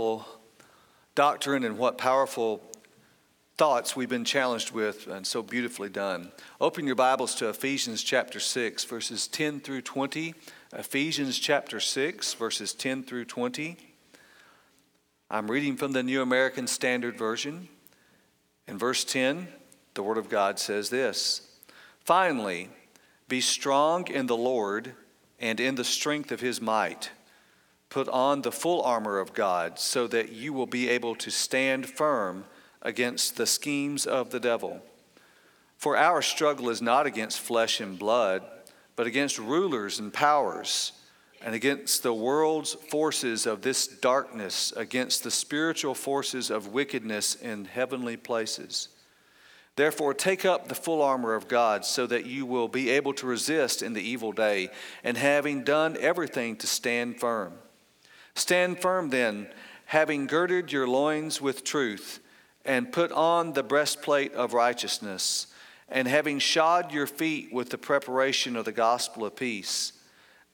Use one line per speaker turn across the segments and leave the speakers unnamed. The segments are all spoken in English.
powerful doctrine and what powerful thoughts we've been challenged with, and so beautifully done. Open your Bibles to Ephesians chapter 6, verses 10 through 20. Ephesians chapter 6, verses 10 through 20. I'm reading from the New American Standard Version. In verse 10, the Word of God says this Finally, be strong in the Lord and in the strength of his might. Put on the full armor of God so that you will be able to stand firm against the schemes of the devil. For our struggle is not against flesh and blood, but against rulers and powers, and against the world's forces of this darkness, against the spiritual forces of wickedness in heavenly places. Therefore, take up the full armor of God so that you will be able to resist in the evil day, and having done everything to stand firm. Stand firm then, having girded your loins with truth, and put on the breastplate of righteousness, and having shod your feet with the preparation of the gospel of peace.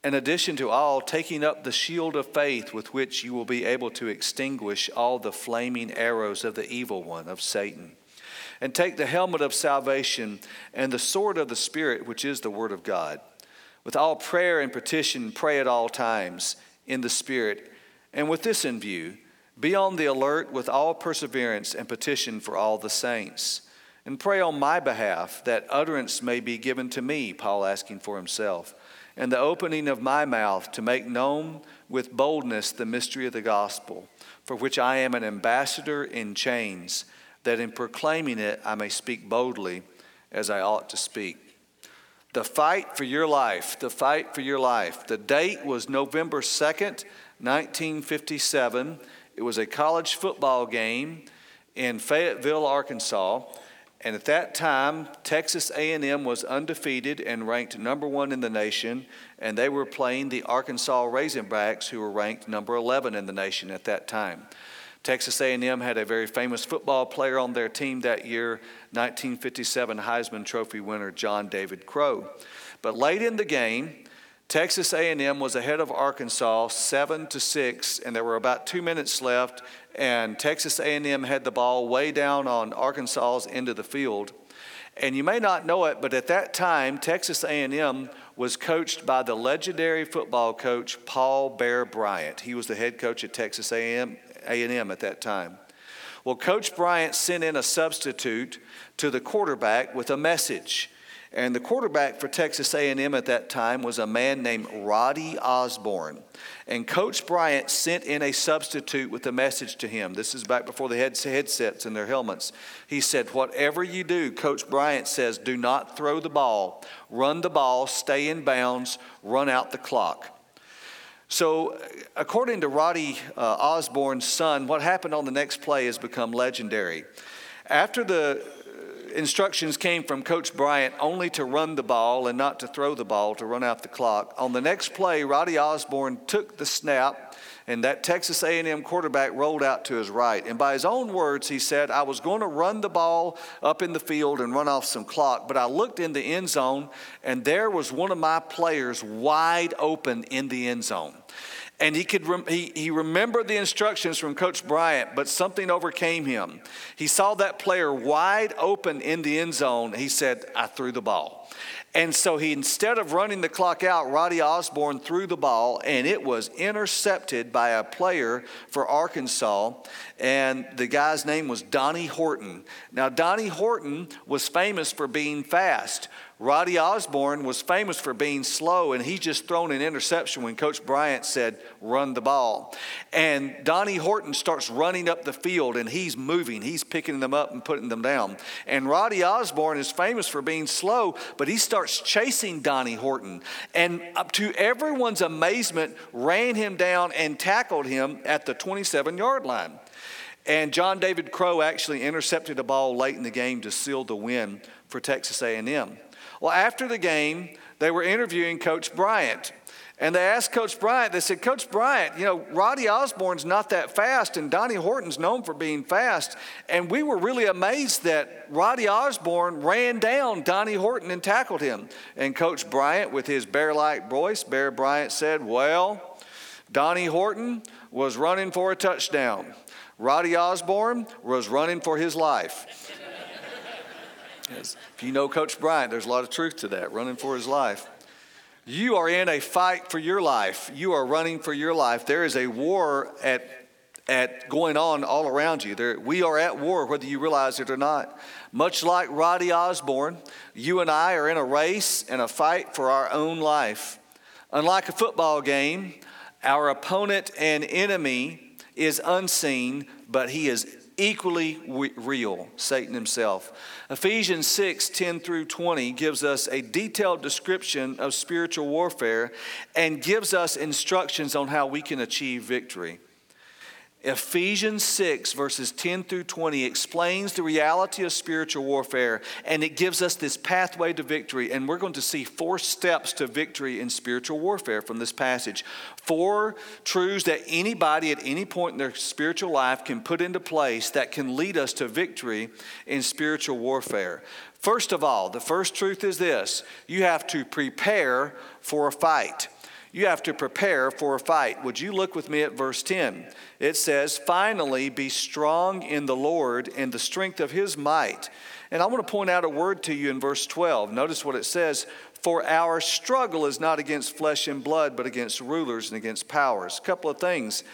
In addition to all, taking up the shield of faith with which you will be able to extinguish all the flaming arrows of the evil one, of Satan. And take the helmet of salvation and the sword of the Spirit, which is the Word of God. With all prayer and petition, pray at all times in the Spirit and with this in view, be on the alert with all perseverance and petition for all the saints. And pray on my behalf that utterance may be given to me, Paul asking for himself, and the opening of my mouth to make known with boldness the mystery of the gospel, for which I am an ambassador in chains, that in proclaiming it I may speak boldly as I ought to speak. The fight for your life, the fight for your life. The date was November 2nd, 1957. It was a college football game in Fayetteville, Arkansas. And at that time, Texas A&M was undefeated and ranked number 1 in the nation, and they were playing the Arkansas Razorbacks who were ranked number 11 in the nation at that time. Texas A&M had a very famous football player on their team that year, 1957 Heisman Trophy winner John David Crow. But late in the game, Texas A&M was ahead of Arkansas 7 to 6 and there were about 2 minutes left and Texas A&M had the ball way down on Arkansas's end of the field. And you may not know it, but at that time Texas A&M was coached by the legendary football coach Paul Bear Bryant. He was the head coach at Texas A&M, A&M at that time. Well, Coach Bryant sent in a substitute to the quarterback with a message. And the quarterback for Texas A&M at that time was a man named Roddy Osborne. And Coach Bryant sent in a substitute with a message to him. This is back before the headsets and their helmets. He said, Whatever you do, Coach Bryant says, do not throw the ball. Run the ball, stay in bounds, run out the clock. So, according to Roddy uh, Osborne's son, what happened on the next play has become legendary. After the instructions came from Coach Bryant only to run the ball and not to throw the ball to run out the clock. On the next play, Roddy Osborne took the snap, and that Texas A&M quarterback rolled out to his right. And by his own words, he said, "I was going to run the ball up in the field and run off some clock, but I looked in the end zone, and there was one of my players wide open in the end zone." And he, could he, he remembered the instructions from Coach Bryant, but something overcame him. He saw that player wide open in the end zone. He said, I threw the ball. And so he, instead of running the clock out, Roddy Osborne threw the ball, and it was intercepted by a player for Arkansas. And the guy's name was Donnie Horton. Now, Donnie Horton was famous for being fast. Roddy Osborne was famous for being slow, and he just thrown an interception when Coach Bryant said, run the ball. And Donnie Horton starts running up the field, and he's moving. He's picking them up and putting them down. And Roddy Osborne is famous for being slow, but he starts chasing Donnie Horton. And up to everyone's amazement, ran him down and tackled him at the 27 yard line. And John David Crow actually intercepted a ball late in the game to seal the win for Texas A&M. Well, after the game, they were interviewing Coach Bryant. And they asked Coach Bryant, they said, Coach Bryant, you know, Roddy Osborne's not that fast, and Donnie Horton's known for being fast. And we were really amazed that Roddy Osborne ran down Donnie Horton and tackled him. And Coach Bryant, with his bear like voice, Bear Bryant said, Well, Donnie Horton was running for a touchdown. Roddy Osborne was running for his life. Yes. If you know Coach Bryant, there's a lot of truth to that, running for his life. You are in a fight for your life. You are running for your life. There is a war at, at going on all around you. There, we are at war, whether you realize it or not. Much like Roddy Osborne, you and I are in a race and a fight for our own life. Unlike a football game, our opponent and enemy is unseen, but he is equally real, Satan himself. Ephesians 6 10 through 20 gives us a detailed description of spiritual warfare and gives us instructions on how we can achieve victory. Ephesians 6, verses 10 through 20, explains the reality of spiritual warfare and it gives us this pathway to victory. And we're going to see four steps to victory in spiritual warfare from this passage. Four truths that anybody at any point in their spiritual life can put into place that can lead us to victory in spiritual warfare. First of all, the first truth is this you have to prepare for a fight. You have to prepare for a fight. Would you look with me at verse 10? It says, Finally, be strong in the Lord and the strength of his might. And I want to point out a word to you in verse 12. Notice what it says For our struggle is not against flesh and blood, but against rulers and against powers. A couple of things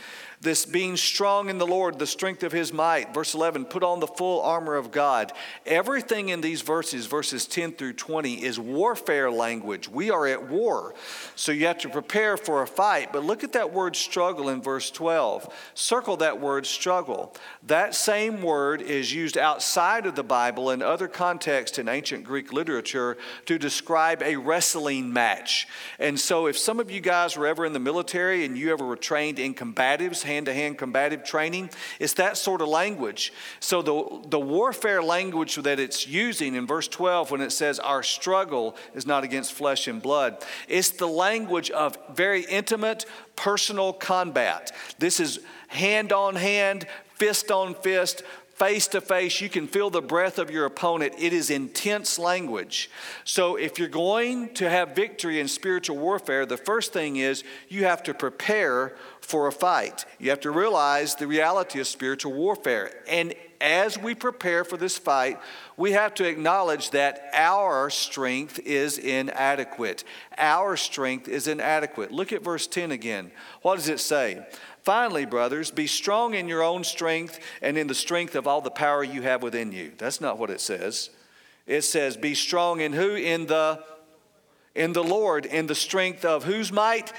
this being strong in the Lord, the strength of his might. Verse 11, put on the full armor of God. Everything in these verses, verses 10 through 20, is warfare language. We are at war. So you have to prepare for a fight. But look at that word struggle in verse 12. Circle that word struggle. That same word is used outside of the Bible in other contexts in ancient Greek literature to describe a wrestling match. And so if some of you guys were ever in the military and you ever were trained in combatives, hand to hand combative training. It's that sort of language. So, the, the warfare language that it's using in verse 12 when it says, Our struggle is not against flesh and blood, it's the language of very intimate, personal combat. This is hand on hand, fist on fist, face to face. You can feel the breath of your opponent. It is intense language. So, if you're going to have victory in spiritual warfare, the first thing is you have to prepare for a fight. You have to realize the reality of spiritual warfare. And as we prepare for this fight, we have to acknowledge that our strength is inadequate. Our strength is inadequate. Look at verse 10 again. What does it say? Finally, brothers, be strong in your own strength and in the strength of all the power you have within you. That's not what it says. It says, be strong in who? In the in the Lord, in the strength of whose might?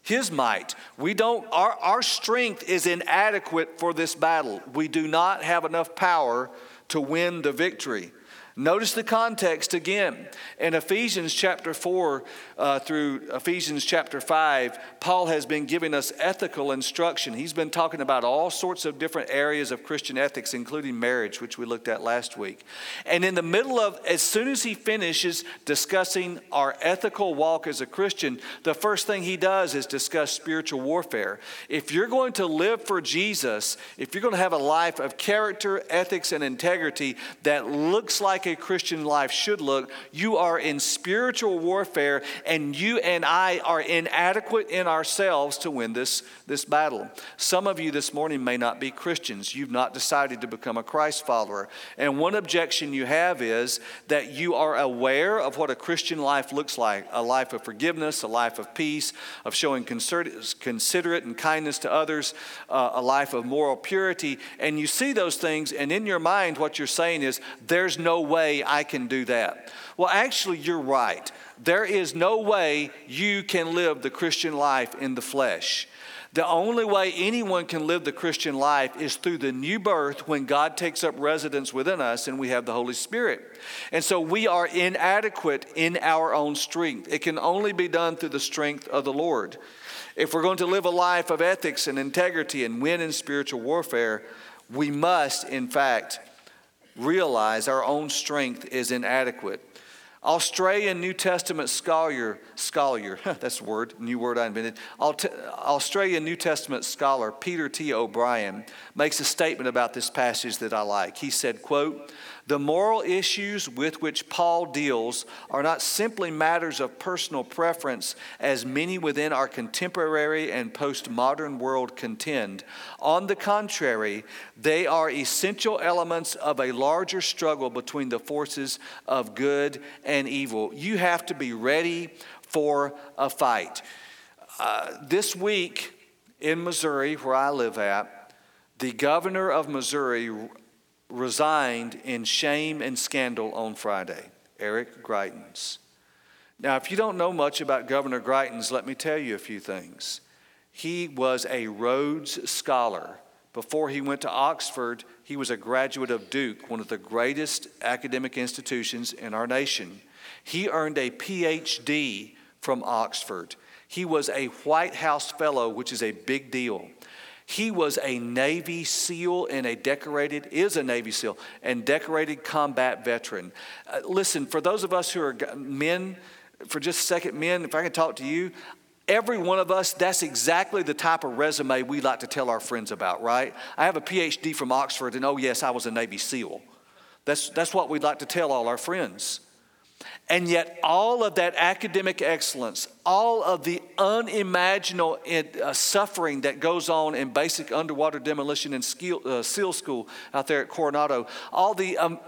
His might. We don't, our, our strength is inadequate for this battle. We do not have enough power to win the victory. Notice the context again. In Ephesians chapter 4 uh, through Ephesians chapter 5, Paul has been giving us ethical instruction. He's been talking about all sorts of different areas of Christian ethics, including marriage, which we looked at last week. And in the middle of, as soon as he finishes discussing our ethical walk as a Christian, the first thing he does is discuss spiritual warfare. If you're going to live for Jesus, if you're going to have a life of character, ethics, and integrity that looks like a Christian life should look. You are in spiritual warfare, and you and I are inadequate in ourselves to win this, this battle. Some of you this morning may not be Christians. You've not decided to become a Christ follower. And one objection you have is that you are aware of what a Christian life looks like a life of forgiveness, a life of peace, of showing considerate and kindness to others, uh, a life of moral purity. And you see those things, and in your mind, what you're saying is, there's no way I can do that. Well, actually, you're right. There is no way you can live the Christian life in the flesh. The only way anyone can live the Christian life is through the new birth when God takes up residence within us and we have the Holy Spirit. And so we are inadequate in our own strength. It can only be done through the strength of the Lord. If we're going to live a life of ethics and integrity and win in spiritual warfare, we must, in fact, realize our own strength is inadequate. Australian New Testament scholar, scholar, that's a word, new word I invented. Australian New Testament scholar Peter T. O'Brien makes a statement about this passage that I like. He said, quote, the moral issues with which Paul deals are not simply matters of personal preference, as many within our contemporary and postmodern world contend. On the contrary, they are essential elements of a larger struggle between the forces of good and evil. You have to be ready for a fight. Uh, this week in Missouri, where I live at, the governor of Missouri resigned in shame and scandal on Friday, Eric Greitens. Now, if you don't know much about Governor Greitens, let me tell you a few things. He was a Rhodes Scholar. Before he went to Oxford, he was a graduate of Duke, one of the greatest academic institutions in our nation. He earned a PhD from Oxford. He was a White House Fellow, which is a big deal. He was a Navy SEAL and a decorated, is a Navy SEAL and decorated combat veteran. Uh, listen, for those of us who are men, for just a second, men, if I can talk to you, every one of us, that's exactly the type of resume we like to tell our friends about, right? I have a PhD from Oxford, and oh, yes, I was a Navy SEAL. That's, that's what we'd like to tell all our friends. And yet, all of that academic excellence, all of the unimaginable uh, suffering that goes on in basic underwater demolition and uh, SEAL school out there at Coronado, all the um,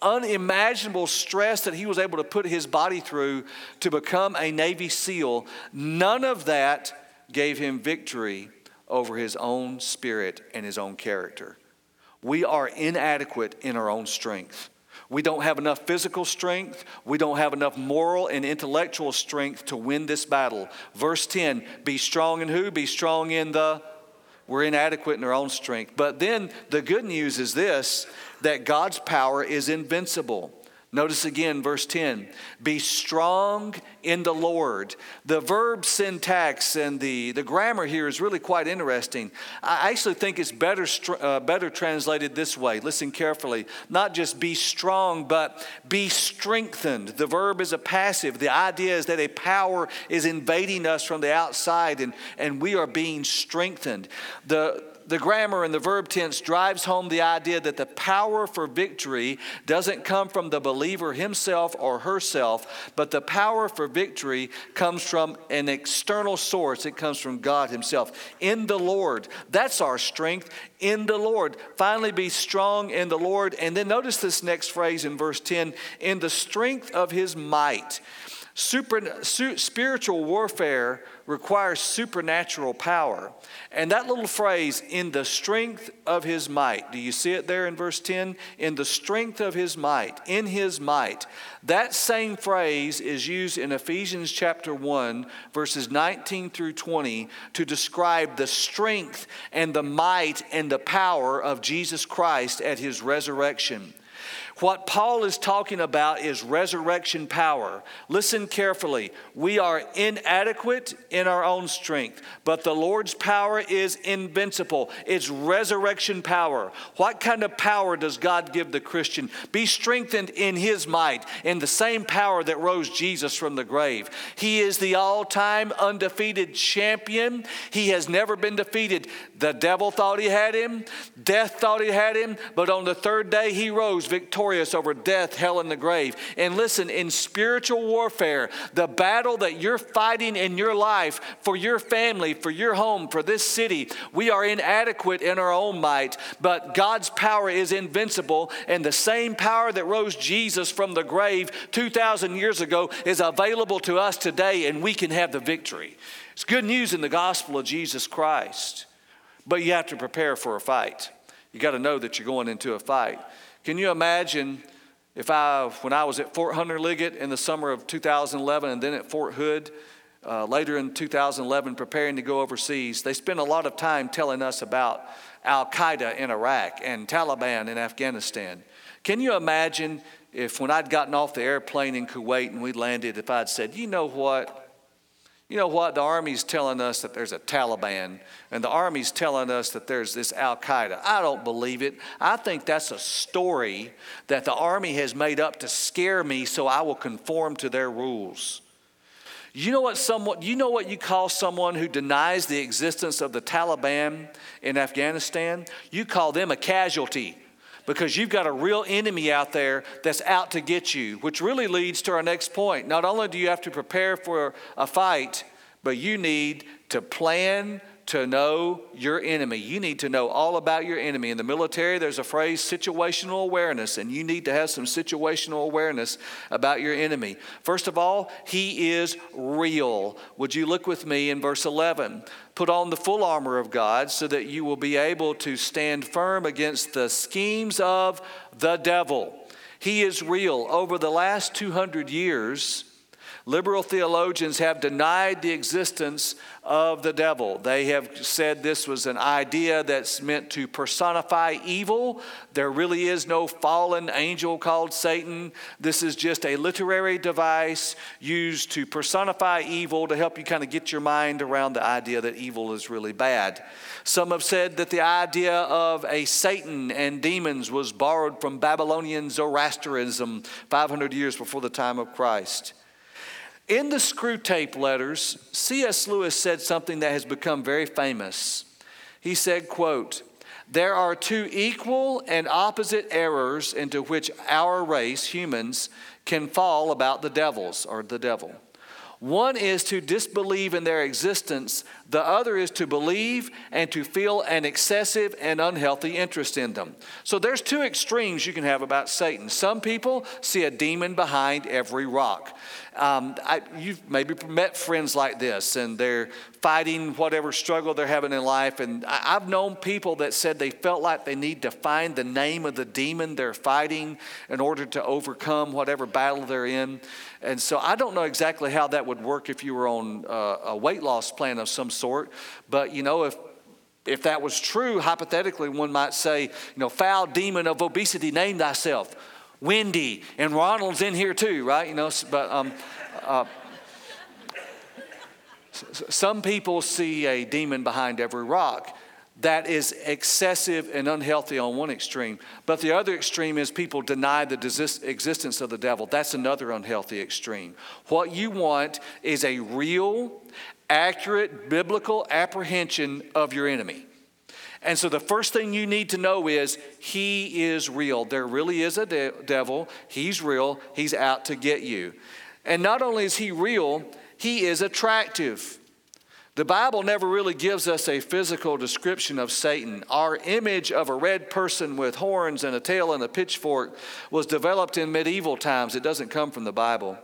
unimaginable stress that he was able to put his body through to become a Navy SEAL, none of that gave him victory over his own spirit and his own character. We are inadequate in our own strength. We don't have enough physical strength. We don't have enough moral and intellectual strength to win this battle. Verse 10 Be strong in who? Be strong in the. We're inadequate in our own strength. But then the good news is this that God's power is invincible. Notice again, verse 10 be strong in the Lord. The verb syntax and the, the grammar here is really quite interesting. I actually think it's better, uh, better translated this way. Listen carefully. Not just be strong, but be strengthened. The verb is a passive. The idea is that a power is invading us from the outside and, and we are being strengthened. The, the grammar and the verb tense drives home the idea that the power for victory doesn't come from the believer himself or herself, but the power for victory comes from an external source. It comes from God Himself. In the Lord. That's our strength. In the Lord. Finally, be strong in the Lord. And then notice this next phrase in verse 10 in the strength of His might. Super, su, spiritual warfare requires supernatural power. And that little phrase, in the strength of his might, do you see it there in verse 10? In the strength of his might, in his might. That same phrase is used in Ephesians chapter 1, verses 19 through 20, to describe the strength and the might and the power of Jesus Christ at his resurrection. What Paul is talking about is resurrection power. Listen carefully. We are inadequate in our own strength, but the Lord's power is invincible. It's resurrection power. What kind of power does God give the Christian? Be strengthened in his might, in the same power that rose Jesus from the grave. He is the all time undefeated champion. He has never been defeated. The devil thought he had him, death thought he had him, but on the third day he rose victorious victorious over death, hell, and the grave. And listen, in spiritual warfare, the battle that you're fighting in your life for your family, for your home, for this city, we are inadequate in our own might, but God's power is invincible, and the same power that rose Jesus from the grave 2,000 years ago is available to us today, and we can have the victory. It's good news in the gospel of Jesus Christ, but you have to prepare for a fight. You got to know that you're going into a fight. Can you imagine if I, when I was at Fort Hunter Liggett in the summer of 2011 and then at Fort Hood uh, later in 2011 preparing to go overseas, they spent a lot of time telling us about Al Qaeda in Iraq and Taliban in Afghanistan. Can you imagine if when I'd gotten off the airplane in Kuwait and we landed, if I'd said, you know what? You know what? The Army's telling us that there's a Taliban, and the Army's telling us that there's this Al Qaeda. I don't believe it. I think that's a story that the Army has made up to scare me so I will conform to their rules. You know what someone you know what you call someone who denies the existence of the Taliban in Afghanistan? You call them a casualty because you've got a real enemy out there that's out to get you, which really leads to our next point. Not only do you have to prepare for a fight, but you need to plan to know your enemy. You need to know all about your enemy. In the military, there's a phrase situational awareness, and you need to have some situational awareness about your enemy. First of all, he is real. Would you look with me in verse 11? Put on the full armor of God so that you will be able to stand firm against the schemes of the devil. He is real. Over the last 200 years, Liberal theologians have denied the existence of the devil. They have said this was an idea that's meant to personify evil. There really is no fallen angel called Satan. This is just a literary device used to personify evil to help you kind of get your mind around the idea that evil is really bad. Some have said that the idea of a Satan and demons was borrowed from Babylonian Zoroastrianism 500 years before the time of Christ. In the Screwtape letters, C.S. Lewis said something that has become very famous. He said, quote, there are two equal and opposite errors into which our race, humans, can fall about the devils or the devil. One is to disbelieve in their existence, the other is to believe and to feel an excessive and unhealthy interest in them. So there's two extremes you can have about Satan. Some people see a demon behind every rock. Um, I, you've maybe met friends like this, and they're fighting whatever struggle they're having in life. And I, I've known people that said they felt like they need to find the name of the demon they're fighting in order to overcome whatever battle they're in. And so I don't know exactly how that would work if you were on uh, a weight loss plan of some sort. But you know, if if that was true, hypothetically, one might say, you know, foul demon of obesity, name thyself. Wendy and Ronald's in here too, right? You know, but um, uh, some people see a demon behind every rock. That is excessive and unhealthy on one extreme. But the other extreme is people deny the existence of the devil. That's another unhealthy extreme. What you want is a real, accurate biblical apprehension of your enemy. And so the first thing you need to know is he is real. There really is a de- devil. He's real. He's out to get you. And not only is he real, he is attractive. The Bible never really gives us a physical description of Satan. Our image of a red person with horns and a tail and a pitchfork was developed in medieval times. It doesn't come from the Bible.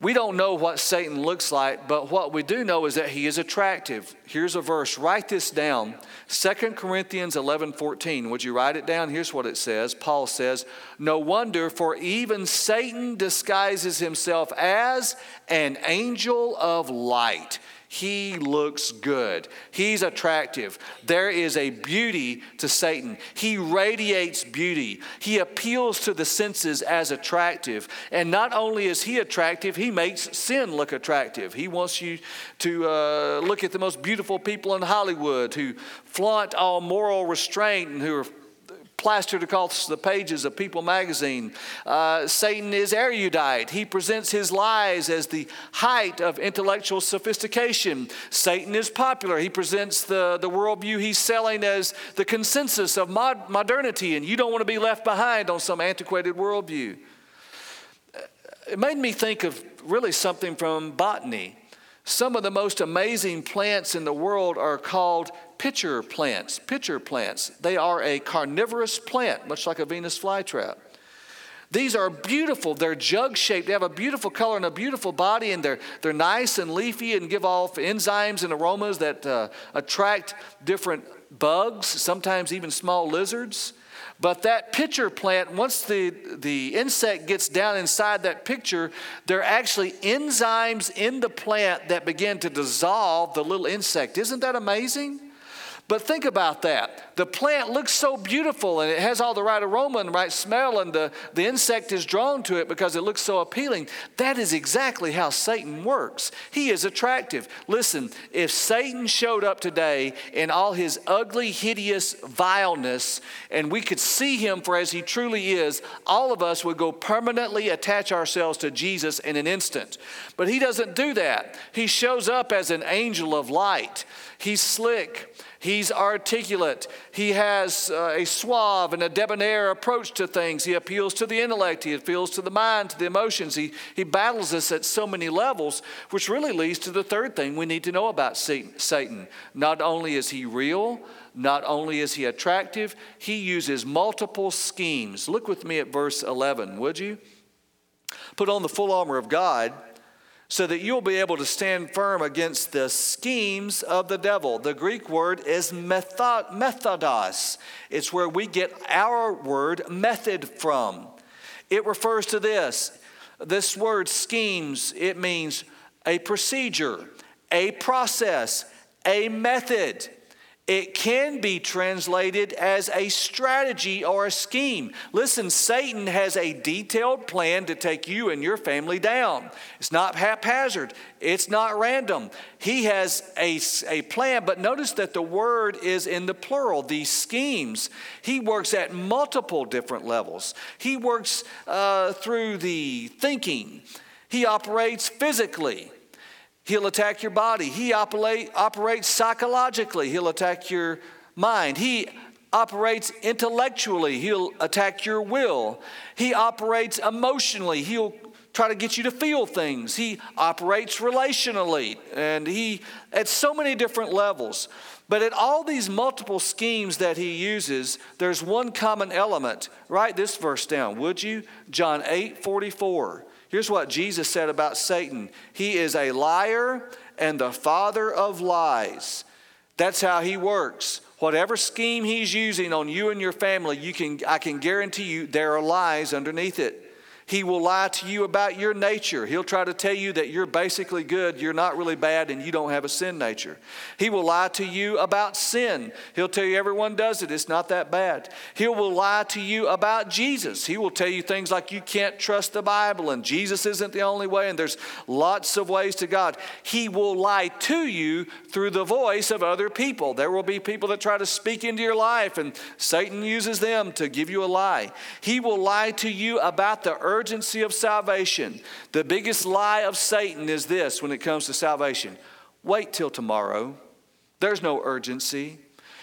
We don't know what Satan looks like, but what we do know is that he is attractive. Here's a verse. Write this down. 2 Corinthians 11 14. Would you write it down? Here's what it says. Paul says, No wonder, for even Satan disguises himself as an angel of light. He looks good. He's attractive. There is a beauty to Satan. He radiates beauty. He appeals to the senses as attractive. And not only is he attractive, he makes sin look attractive. He wants you to uh, look at the most beautiful people in Hollywood who flaunt all moral restraint and who are plastered across the pages of People magazine. Uh, Satan is erudite. He presents his lies as the height of intellectual sophistication. Satan is popular. He presents the, the worldview he's selling as the consensus of mod- modernity, and you don't want to be left behind on some antiquated worldview. It made me think of really something from botany. Some of the most amazing plants in the world are called pitcher plants. Pitcher plants. They are a carnivorous plant, much like a Venus flytrap. These are beautiful. They're jug shaped. They have a beautiful color and a beautiful body, and they're, they're nice and leafy and give off enzymes and aromas that uh, attract different bugs, sometimes even small lizards. But that pitcher plant, once the, the insect gets down inside that picture, there are actually enzymes in the plant that begin to dissolve the little insect. Isn't that amazing? But think about that. The plant looks so beautiful and it has all the right aroma and right smell, and the, the insect is drawn to it because it looks so appealing. That is exactly how Satan works. He is attractive. Listen, if Satan showed up today in all his ugly, hideous vileness, and we could see him for as he truly is, all of us would go permanently attach ourselves to Jesus in an instant. But he doesn't do that. He shows up as an angel of light. He's slick. He's articulate. He has uh, a suave and a debonair approach to things. He appeals to the intellect. He appeals to the mind, to the emotions. He, he battles us at so many levels, which really leads to the third thing we need to know about Satan. Not only is he real, not only is he attractive, he uses multiple schemes. Look with me at verse 11, would you? Put on the full armor of God so that you'll be able to stand firm against the schemes of the devil. The Greek word is method, methodos, it's where we get our word method from. It refers to this. This word schemes, it means a procedure, a process, a method. It can be translated as a strategy or a scheme. Listen, Satan has a detailed plan to take you and your family down. It's not haphazard, it's not random. He has a, a plan, but notice that the word is in the plural, these schemes. He works at multiple different levels. He works uh, through the thinking, he operates physically. He'll attack your body. He operate, operates psychologically. He'll attack your mind. He operates intellectually. He'll attack your will. He operates emotionally. He'll try to get you to feel things. He operates relationally. And he, at so many different levels. But at all these multiple schemes that he uses, there's one common element. Write this verse down, would you? John 8 44. Here's what Jesus said about Satan He is a liar and the father of lies. That's how he works. Whatever scheme he's using on you and your family, you can, I can guarantee you there are lies underneath it. He will lie to you about your nature. He'll try to tell you that you're basically good, you're not really bad, and you don't have a sin nature. He will lie to you about sin. He'll tell you everyone does it, it's not that bad. He will lie to you about Jesus. He will tell you things like you can't trust the Bible and Jesus isn't the only way, and there's lots of ways to God. He will lie to you through the voice of other people. There will be people that try to speak into your life, and Satan uses them to give you a lie. He will lie to you about the earth urgency of salvation. The biggest lie of Satan is this when it comes to salvation wait till tomorrow. There's no urgency.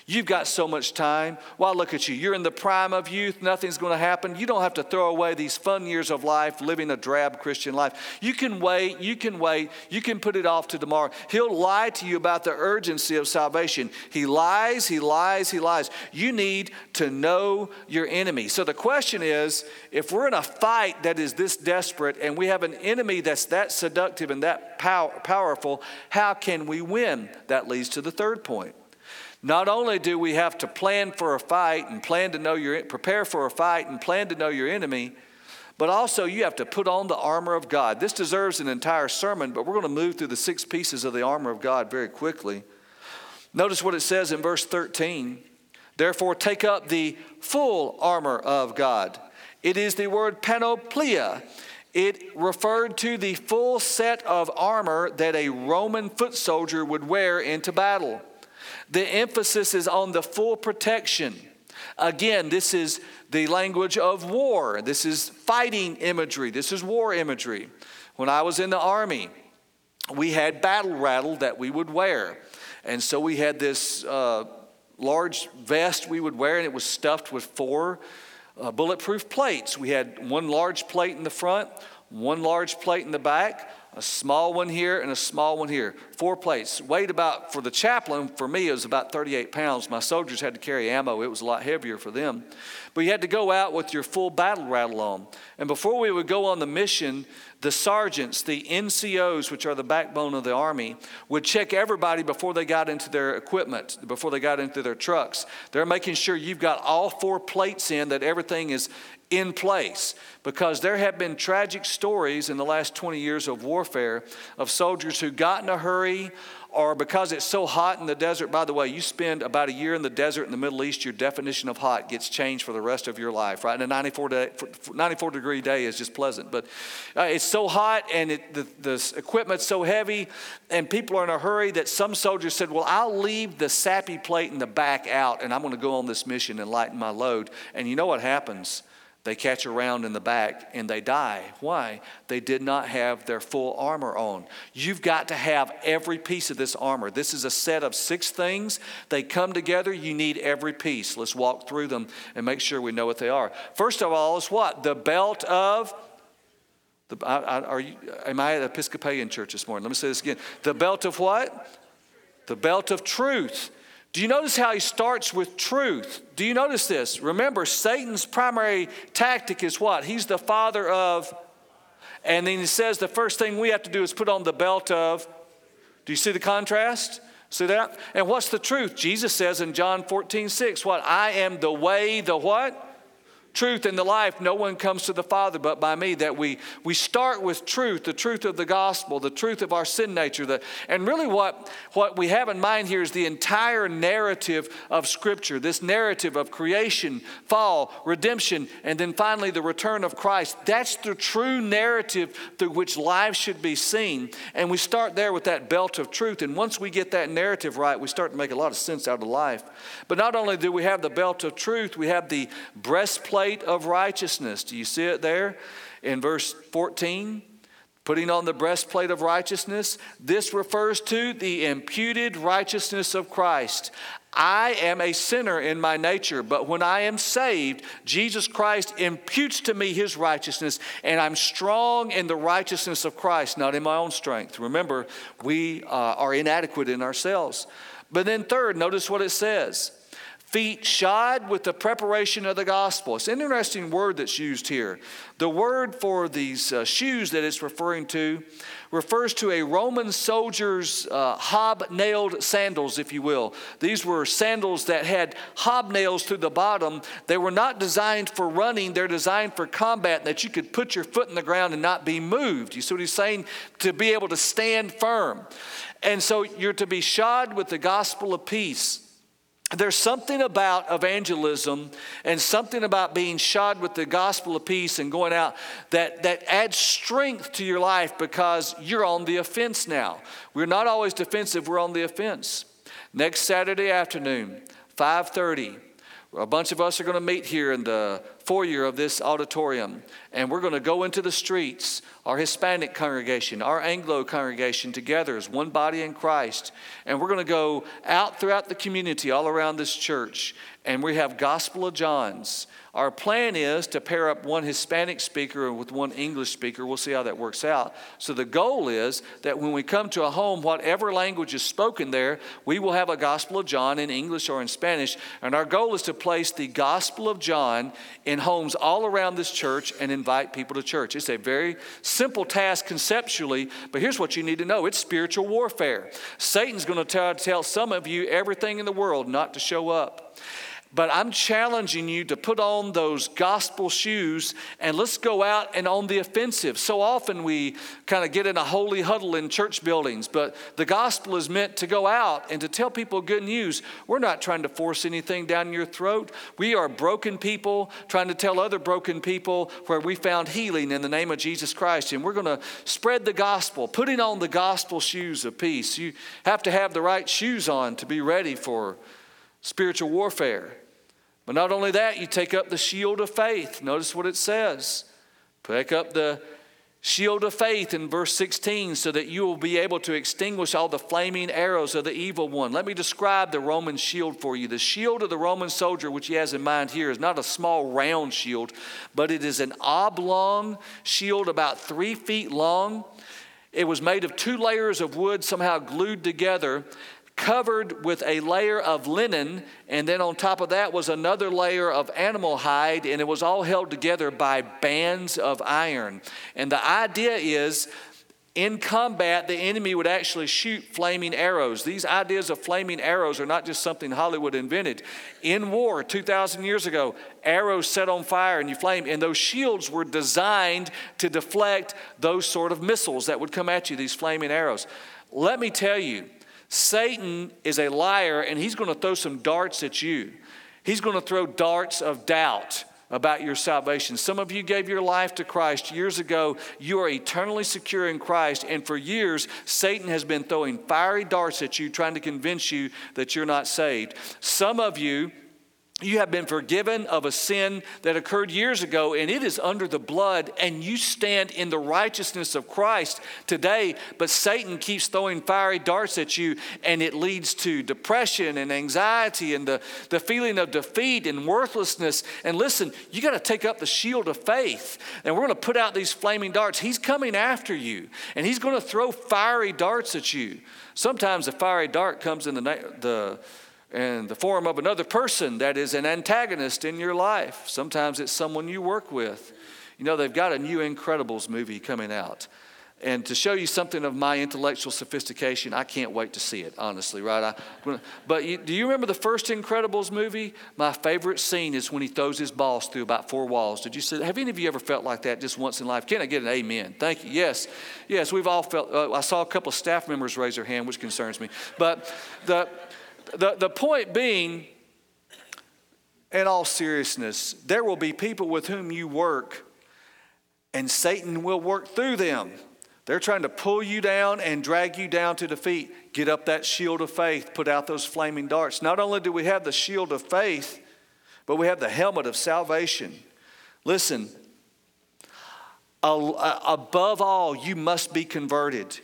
You've got so much time. Why, look at you. You're in the prime of youth. Nothing's going to happen. You don't have to throw away these fun years of life living a drab Christian life. You can wait. You can wait. You can put it off to tomorrow. He'll lie to you about the urgency of salvation. He lies, he lies, he lies. You need to know your enemy. So the question is if we're in a fight that is this desperate and we have an enemy that's that seductive and that pow- powerful, how can we win? That leads to the third point. Not only do we have to plan for a fight and plan to know your prepare for a fight and plan to know your enemy, but also you have to put on the armor of God. This deserves an entire sermon, but we're going to move through the six pieces of the armor of God very quickly. Notice what it says in verse 13. Therefore, take up the full armor of God. It is the word panoplia. It referred to the full set of armor that a Roman foot soldier would wear into battle. The emphasis is on the full protection. Again, this is the language of war. This is fighting imagery. This is war imagery. When I was in the army, we had battle rattle that we would wear. And so we had this uh, large vest we would wear, and it was stuffed with four uh, bulletproof plates. We had one large plate in the front, one large plate in the back, a small one here and a small one here. Four plates. Weighed about, for the chaplain, for me, it was about 38 pounds. My soldiers had to carry ammo, it was a lot heavier for them. But you had to go out with your full battle rattle on. And before we would go on the mission, the sergeants, the NCOs, which are the backbone of the Army, would check everybody before they got into their equipment, before they got into their trucks. They're making sure you've got all four plates in, that everything is in place because there have been tragic stories in the last 20 years of warfare of soldiers who got in a hurry or because it's so hot in the desert. By the way, you spend about a year in the desert in the Middle East, your definition of hot gets changed for the rest of your life, right? And a 94, day, 94 degree day is just pleasant, but uh, it's so hot and it, the, the equipment's so heavy, and people are in a hurry that some soldiers said, Well, I'll leave the SAPI plate in the back out, and I'm going to go on this mission and lighten my load. And you know what happens? They catch a round in the back and they die. Why? They did not have their full armor on. You've got to have every piece of this armor. This is a set of six things. They come together. You need every piece. Let's walk through them and make sure we know what they are. First of all, is what? The belt of. The, are you, am I at Episcopalian church this morning? Let me say this again. The belt of what? The belt of truth. Do you notice how he starts with truth? Do you notice this? Remember, Satan's primary tactic is what? He's the father of, and then he says the first thing we have to do is put on the belt of. Do you see the contrast? See that? And what's the truth? Jesus says in John 14, 6, what? I am the way, the what? Truth in the life, no one comes to the Father but by me. That we, we start with truth, the truth of the gospel, the truth of our sin nature. The, and really, what, what we have in mind here is the entire narrative of Scripture this narrative of creation, fall, redemption, and then finally the return of Christ. That's the true narrative through which life should be seen. And we start there with that belt of truth. And once we get that narrative right, we start to make a lot of sense out of life. But not only do we have the belt of truth, we have the breastplate breastplate of righteousness. Do you see it there in verse 14? Putting on the breastplate of righteousness. This refers to the imputed righteousness of Christ. I am a sinner in my nature, but when I am saved, Jesus Christ imputes to me his righteousness, and I'm strong in the righteousness of Christ, not in my own strength. Remember, we uh, are inadequate in ourselves. But then, third, notice what it says feet shod with the preparation of the gospel. It's an interesting word that's used here. The word for these uh, shoes that it's referring to refers to a Roman soldier's uh, hobnailed sandals, if you will. These were sandals that had hobnails through the bottom. They were not designed for running, they're designed for combat, that you could put your foot in the ground and not be moved. You see what he's saying? To be able to stand firm. And so you're to be shod with the gospel of peace there's something about evangelism and something about being shod with the gospel of peace and going out that, that adds strength to your life because you're on the offense now. We're not always defensive, we're on the offense. Next Saturday afternoon, 5:30, a bunch of us are going to meet here in the foyer of this auditorium, and we're going to go into the streets, our Hispanic congregation, our Anglo congregation together as one body in Christ. And we're going to go out throughout the community, all around this church, and we have Gospel of John's. Our plan is to pair up one Hispanic speaker with one English speaker. We'll see how that works out. So the goal is that when we come to a home, whatever language is spoken there, we will have a Gospel of John in English or in Spanish. And our goal is to place the Gospel of John in homes all around this church and invite people to church. It's a very simple task conceptually, but here's what you need to know it's spiritual warfare. Satan's going to tell some of you everything in the world not to show up. But I'm challenging you to put on those gospel shoes and let's go out and on the offensive. So often we kind of get in a holy huddle in church buildings, but the gospel is meant to go out and to tell people good news. We're not trying to force anything down your throat. We are broken people trying to tell other broken people where we found healing in the name of Jesus Christ. And we're going to spread the gospel, putting on the gospel shoes of peace. You have to have the right shoes on to be ready for spiritual warfare. But not only that, you take up the shield of faith. Notice what it says. Pick up the shield of faith in verse 16 so that you will be able to extinguish all the flaming arrows of the evil one. Let me describe the Roman shield for you. The shield of the Roman soldier, which he has in mind here, is not a small round shield, but it is an oblong shield about three feet long. It was made of two layers of wood somehow glued together covered with a layer of linen, and then on top of that was another layer of animal hide, and it was all held together by bands of iron. And the idea is In combat, the enemy would actually shoot flaming arrows. These ideas of flaming arrows are not just something Hollywood invented. In war, 2,000 years ago, arrows set on fire and you flame, and those shields were designed to deflect those sort of missiles that would come at you, these flaming arrows. Let me tell you, Satan is a liar and he's going to throw some darts at you. He's going to throw darts of doubt about your salvation. Some of you gave your life to Christ years ago. You are eternally secure in Christ, and for years, Satan has been throwing fiery darts at you, trying to convince you that you're not saved. Some of you, you have been forgiven of a sin that occurred years ago, and it is under the blood, and you stand in the righteousness of Christ today. But Satan keeps throwing fiery darts at you, and it leads to depression and anxiety and the, the feeling of defeat and worthlessness. And listen, you got to take up the shield of faith, and we're going to put out these flaming darts. He's coming after you, and he's going to throw fiery darts at you. Sometimes a fiery dart comes in the, night the in the form of another person that is an antagonist in your life. Sometimes it's someone you work with. You know, they've got a new Incredibles movie coming out. And to show you something of my intellectual sophistication, I can't wait to see it, honestly, right? I, but you, do you remember the first Incredibles movie? My favorite scene is when he throws his balls through about four walls. Did you see? Have any of you ever felt like that just once in life? Can I get an amen? Thank you. Yes, yes, we've all felt. Uh, I saw a couple of staff members raise their hand, which concerns me. But the the, the point being, in all seriousness, there will be people with whom you work, and Satan will work through them. They're trying to pull you down and drag you down to defeat. Get up that shield of faith, put out those flaming darts. Not only do we have the shield of faith, but we have the helmet of salvation. Listen, above all, you must be converted.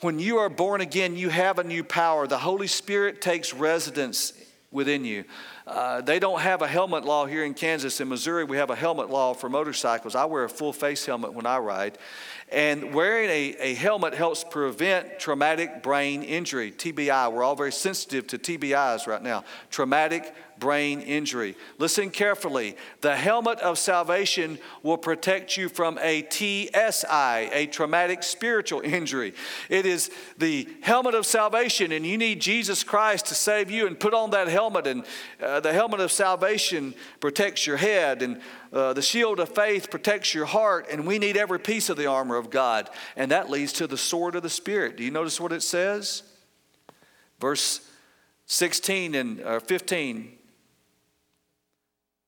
When you are born again, you have a new power. The Holy Spirit takes residence within you. Uh, they don't have a helmet law here in Kansas. In Missouri, we have a helmet law for motorcycles. I wear a full face helmet when I ride. And wearing a, a helmet helps prevent traumatic brain injury, TBI. We're all very sensitive to TBIs right now. Traumatic brain injury. Listen carefully. The helmet of salvation will protect you from a TSI, a traumatic spiritual injury. It is the helmet of salvation, and you need Jesus Christ to save you. And put on that helmet, and uh, the helmet of salvation protects your head, and uh, the shield of faith protects your heart, and we need every piece of the armor of God. And that leads to the sword of the Spirit. Do you notice what it says? Verse 16 and uh, 15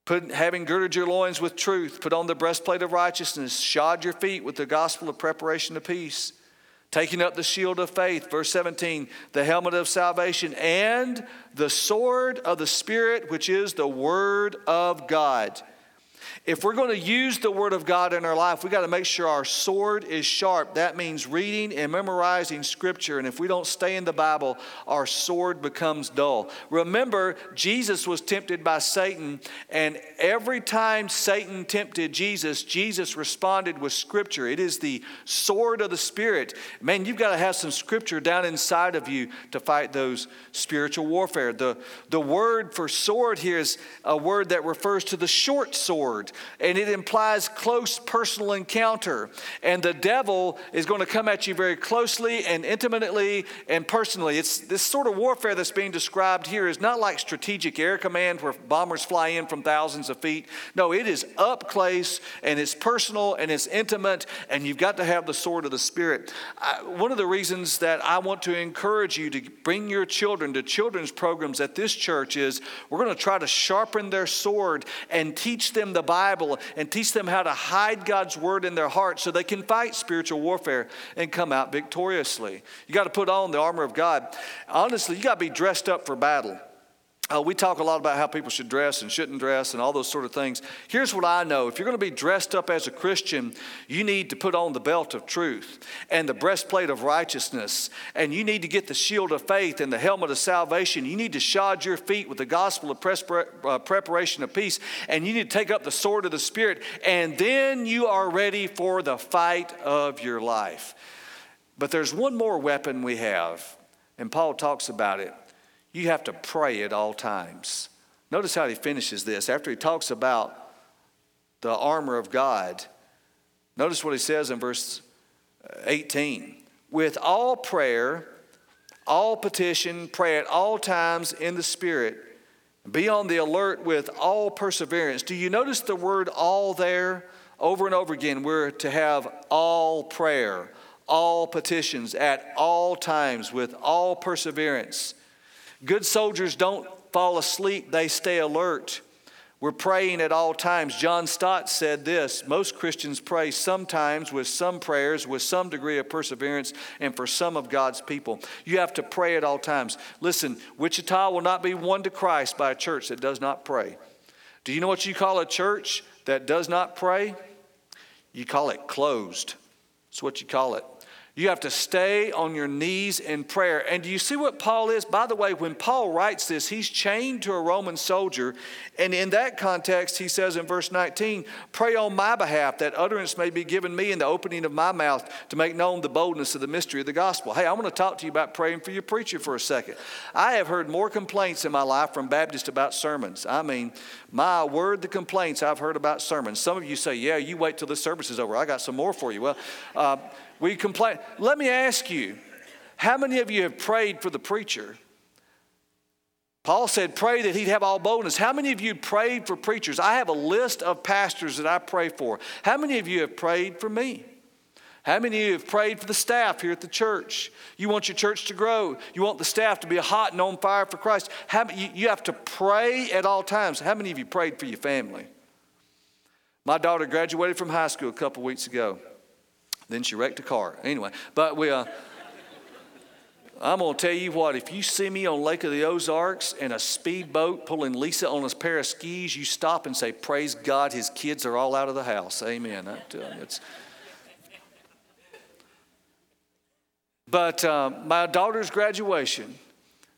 Put, having girded your loins with truth, put on the breastplate of righteousness, shod your feet with the gospel of preparation of peace, taking up the shield of faith, verse 17, the helmet of salvation, and the sword of the Spirit, which is the word of God. If we're going to use the Word of God in our life, we got to make sure our sword is sharp. That means reading and memorizing Scripture. And if we don't stay in the Bible, our sword becomes dull. Remember, Jesus was tempted by Satan, and every time Satan tempted Jesus, Jesus responded with Scripture. It is the sword of the Spirit. Man, you've got to have some Scripture down inside of you to fight those spiritual warfare. The, the word for sword here is a word that refers to the short sword and it implies close personal encounter. And the devil is going to come at you very closely and intimately and personally. It's this sort of warfare that's being described here is not like strategic air command where bombers fly in from thousands of feet. No, it is up close and it's personal and it's intimate, and you've got to have the sword of the Spirit. I, one of the reasons that I want to encourage you to bring your children to children's programs at this church is we're going to try to sharpen their sword and teach them the Bible Bible and teach them how to hide God's word in their heart so they can fight spiritual warfare and come out victoriously. You got to put on the armor of God. Honestly, you got to be dressed up for battle. Uh, we talk a lot about how people should dress and shouldn't dress and all those sort of things. Here's what I know if you're going to be dressed up as a Christian, you need to put on the belt of truth and the breastplate of righteousness, and you need to get the shield of faith and the helmet of salvation. You need to shod your feet with the gospel of uh, preparation of peace, and you need to take up the sword of the Spirit, and then you are ready for the fight of your life. But there's one more weapon we have, and Paul talks about it you have to pray at all times. Notice how he finishes this. After he talks about the armor of God, notice what he says in verse 18 with all prayer, all petition, pray at all times in the Spirit. Be on the alert with all perseverance. Do you notice the word all there? Over and over again, we're to have all prayer, all petitions at all times with all perseverance. Good soldiers don't fall asleep, they stay alert. We're praying at all times. John Stott said this Most Christians pray sometimes with some prayers, with some degree of perseverance, and for some of God's people. You have to pray at all times. Listen, Wichita will not be won to Christ by a church that does not pray. Do you know what you call a church that does not pray? You call it closed. That's what you call it. You have to stay on your knees in prayer. And do you see what Paul is? By the way, when Paul writes this, he's chained to a Roman soldier. And in that context, he says in verse 19, Pray on my behalf that utterance may be given me in the opening of my mouth to make known the boldness of the mystery of the gospel. Hey, I want to talk to you about praying for your preacher for a second. I have heard more complaints in my life from Baptists about sermons. I mean, my word, the complaints I've heard about sermons. Some of you say, Yeah, you wait till the service is over. I got some more for you. Well, uh, we complain. Let me ask you, how many of you have prayed for the preacher? Paul said, pray that he'd have all boldness. How many of you prayed for preachers? I have a list of pastors that I pray for. How many of you have prayed for me? How many of you have prayed for the staff here at the church? You want your church to grow. You want the staff to be hot and on fire for Christ. How, you, you have to pray at all times. How many of you prayed for your family? My daughter graduated from high school a couple weeks ago. Then she wrecked a car. Anyway, but we, uh, I'm going to tell you what, if you see me on Lake of the Ozarks in a speedboat pulling Lisa on a pair of skis, you stop and say, Praise God, his kids are all out of the house. Amen. it's, but uh, my daughter's graduation,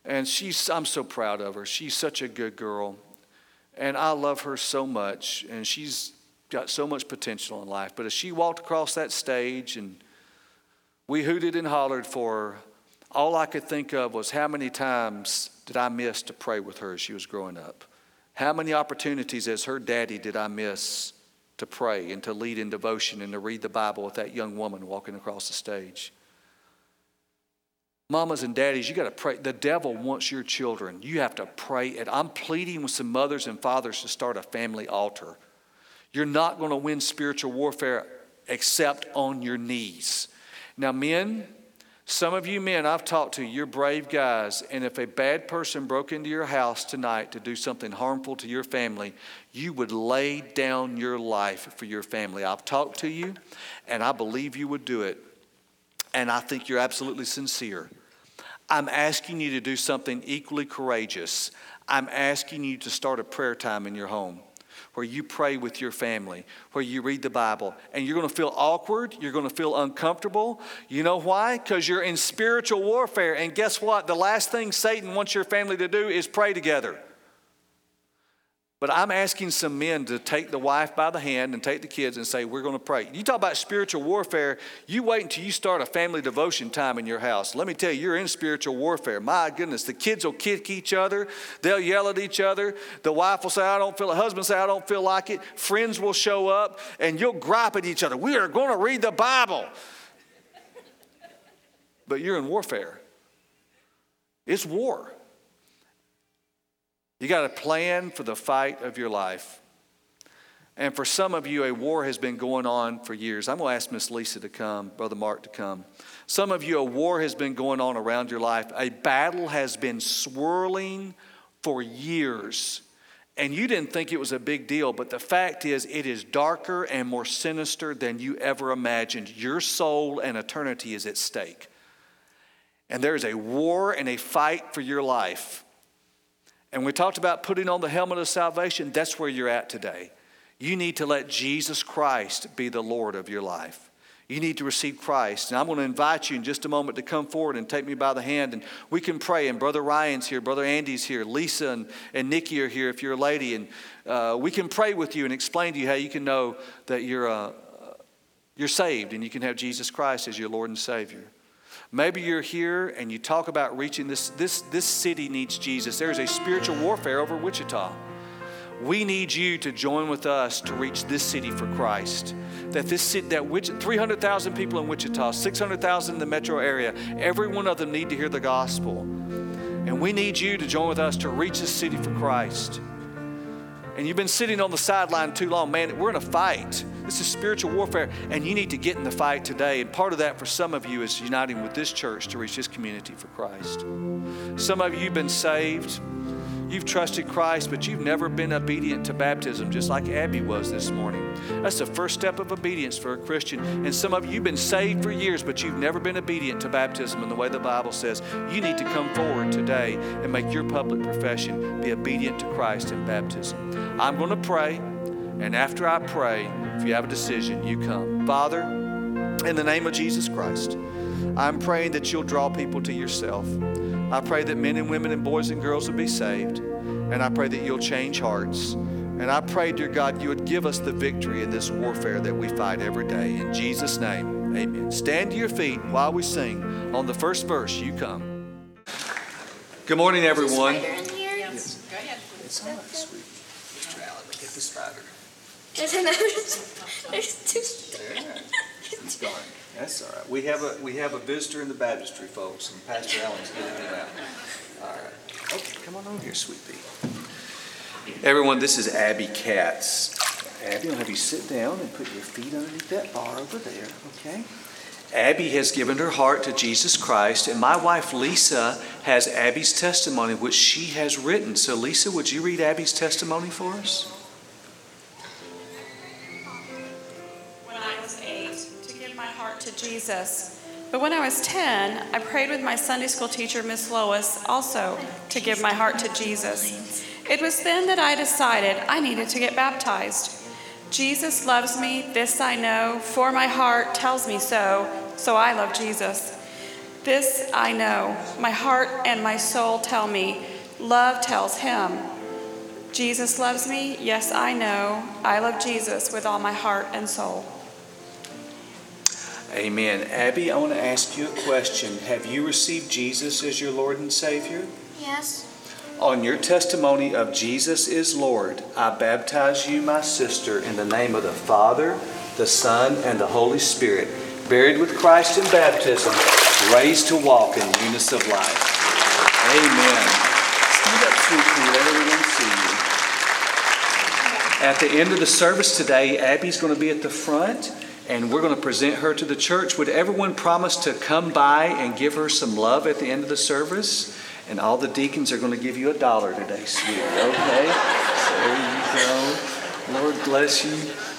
and she's, I'm so proud of her. She's such a good girl, and I love her so much, and she's got so much potential in life. But as she walked across that stage and we hooted and hollered for her, all I could think of was how many times did I miss to pray with her as she was growing up? How many opportunities as her daddy did I miss to pray and to lead in devotion and to read the Bible with that young woman walking across the stage? Mamas and daddies, you got to pray. The devil wants your children. You have to pray. And I'm pleading with some mothers and fathers to start a family altar. You're not going to win spiritual warfare except on your knees. Now, men, some of you men I've talked to, you're brave guys, and if a bad person broke into your house tonight to do something harmful to your family, you would lay down your life for your family. I've talked to you, and I believe you would do it, and I think you're absolutely sincere. I'm asking you to do something equally courageous. I'm asking you to start a prayer time in your home where you pray with your family, where you read the Bible, and you're going to feel awkward, you're going to feel uncomfortable. You know why? Because you're in spiritual warfare. And guess what? The last thing Satan wants your family to do is pray together. But I'm asking some men to take the wife by the hand and take the kids and say, We're going to pray. You talk about spiritual warfare, you wait until you start a family devotion time in your house. Let me tell you, you're in spiritual warfare. My goodness, the kids will kick each other, they'll yell at each other. The wife will say, I don't feel it. Husband say, I don't feel like it. Friends will show up, and you'll gripe at each other. We are going to read the Bible. But you're in warfare, it's war. You got a plan for the fight of your life. And for some of you, a war has been going on for years. I'm going to ask Miss Lisa to come, Brother Mark to come. Some of you, a war has been going on around your life. A battle has been swirling for years. And you didn't think it was a big deal, but the fact is, it is darker and more sinister than you ever imagined. Your soul and eternity is at stake. And there is a war and a fight for your life. And we talked about putting on the helmet of salvation. That's where you're at today. You need to let Jesus Christ be the Lord of your life. You need to receive Christ. And I'm going to invite you in just a moment to come forward and take me by the hand. And we can pray. And Brother Ryan's here, Brother Andy's here, Lisa and, and Nikki are here if you're a lady. And uh, we can pray with you and explain to you how you can know that you're, uh, you're saved and you can have Jesus Christ as your Lord and Savior. Maybe you're here and you talk about reaching this, this, this city needs Jesus. There is a spiritual warfare over Wichita. We need you to join with us to reach this city for Christ. That this city, that 300,000 people in Wichita, 600,000 in the metro area, every one of them need to hear the gospel. And we need you to join with us to reach this city for Christ. And you've been sitting on the sideline too long. Man, we're in a fight. This is spiritual warfare, and you need to get in the fight today. And part of that for some of you is uniting with this church to reach this community for Christ. Some of you have been saved. You've trusted Christ, but you've never been obedient to baptism, just like Abby was this morning. That's the first step of obedience for a Christian. And some of you have been saved for years, but you've never been obedient to baptism in the way the Bible says. You need to come forward today and make your public profession. Be obedient to Christ in baptism. I'm going to pray, and after I pray, if you have a decision, you come. Father, in the name of Jesus Christ, I'm praying that you'll draw people to yourself. I pray that men and women and boys and girls will be saved. And I pray that you'll change hearts. And I pray, dear God, you would give us the victory in this warfare that we fight every day. In Jesus' name, amen. Stand to your feet while we sing. On the first verse, you come. Good morning, everyone.
Yes.
Go ahead.
It's all right, sweet. Mr. Alan, get the spider.
There's another. There's two.
There. It's gone. That's all right. We have a, we have a visitor in the baptistry, folks, and Pastor Alan's getting him out. All right. Okay, come on over here, sweet pea. Everyone, this is Abby Katz. Abby, I'll have you sit down and put your feet underneath that bar over there, okay? Abby has given her heart to Jesus Christ, and my wife Lisa has Abby's testimony, which she has written. So, Lisa, would you read Abby's testimony for us?
Jesus. But when I was 10, I prayed with my Sunday school teacher, Miss Lois, also to give my heart to Jesus. It was then that I decided I needed to get baptized. Jesus loves me, this I know, for my heart tells me so, so I love Jesus. This I know, my heart and my soul tell me, love tells him. Jesus loves me, yes, I know. I love Jesus with all my heart and soul.
Amen. Abby, I want to ask you a question. Have you received Jesus as your Lord and Savior?
Yes.
On your testimony of Jesus is Lord, I baptize you, my sister, in the name of the Father, the Son, and the Holy Spirit, buried with Christ in baptism, raised to walk in newness of life. Amen. Stand up, sweet. Let everyone see you. At the end of the service today, Abby's going to be at the front and we're going to present her to the church. Would everyone promise to come by and give her some love at the end of the service? And all the deacons are going to give you a dollar today, sweetie. Okay? So there you go. Lord bless you.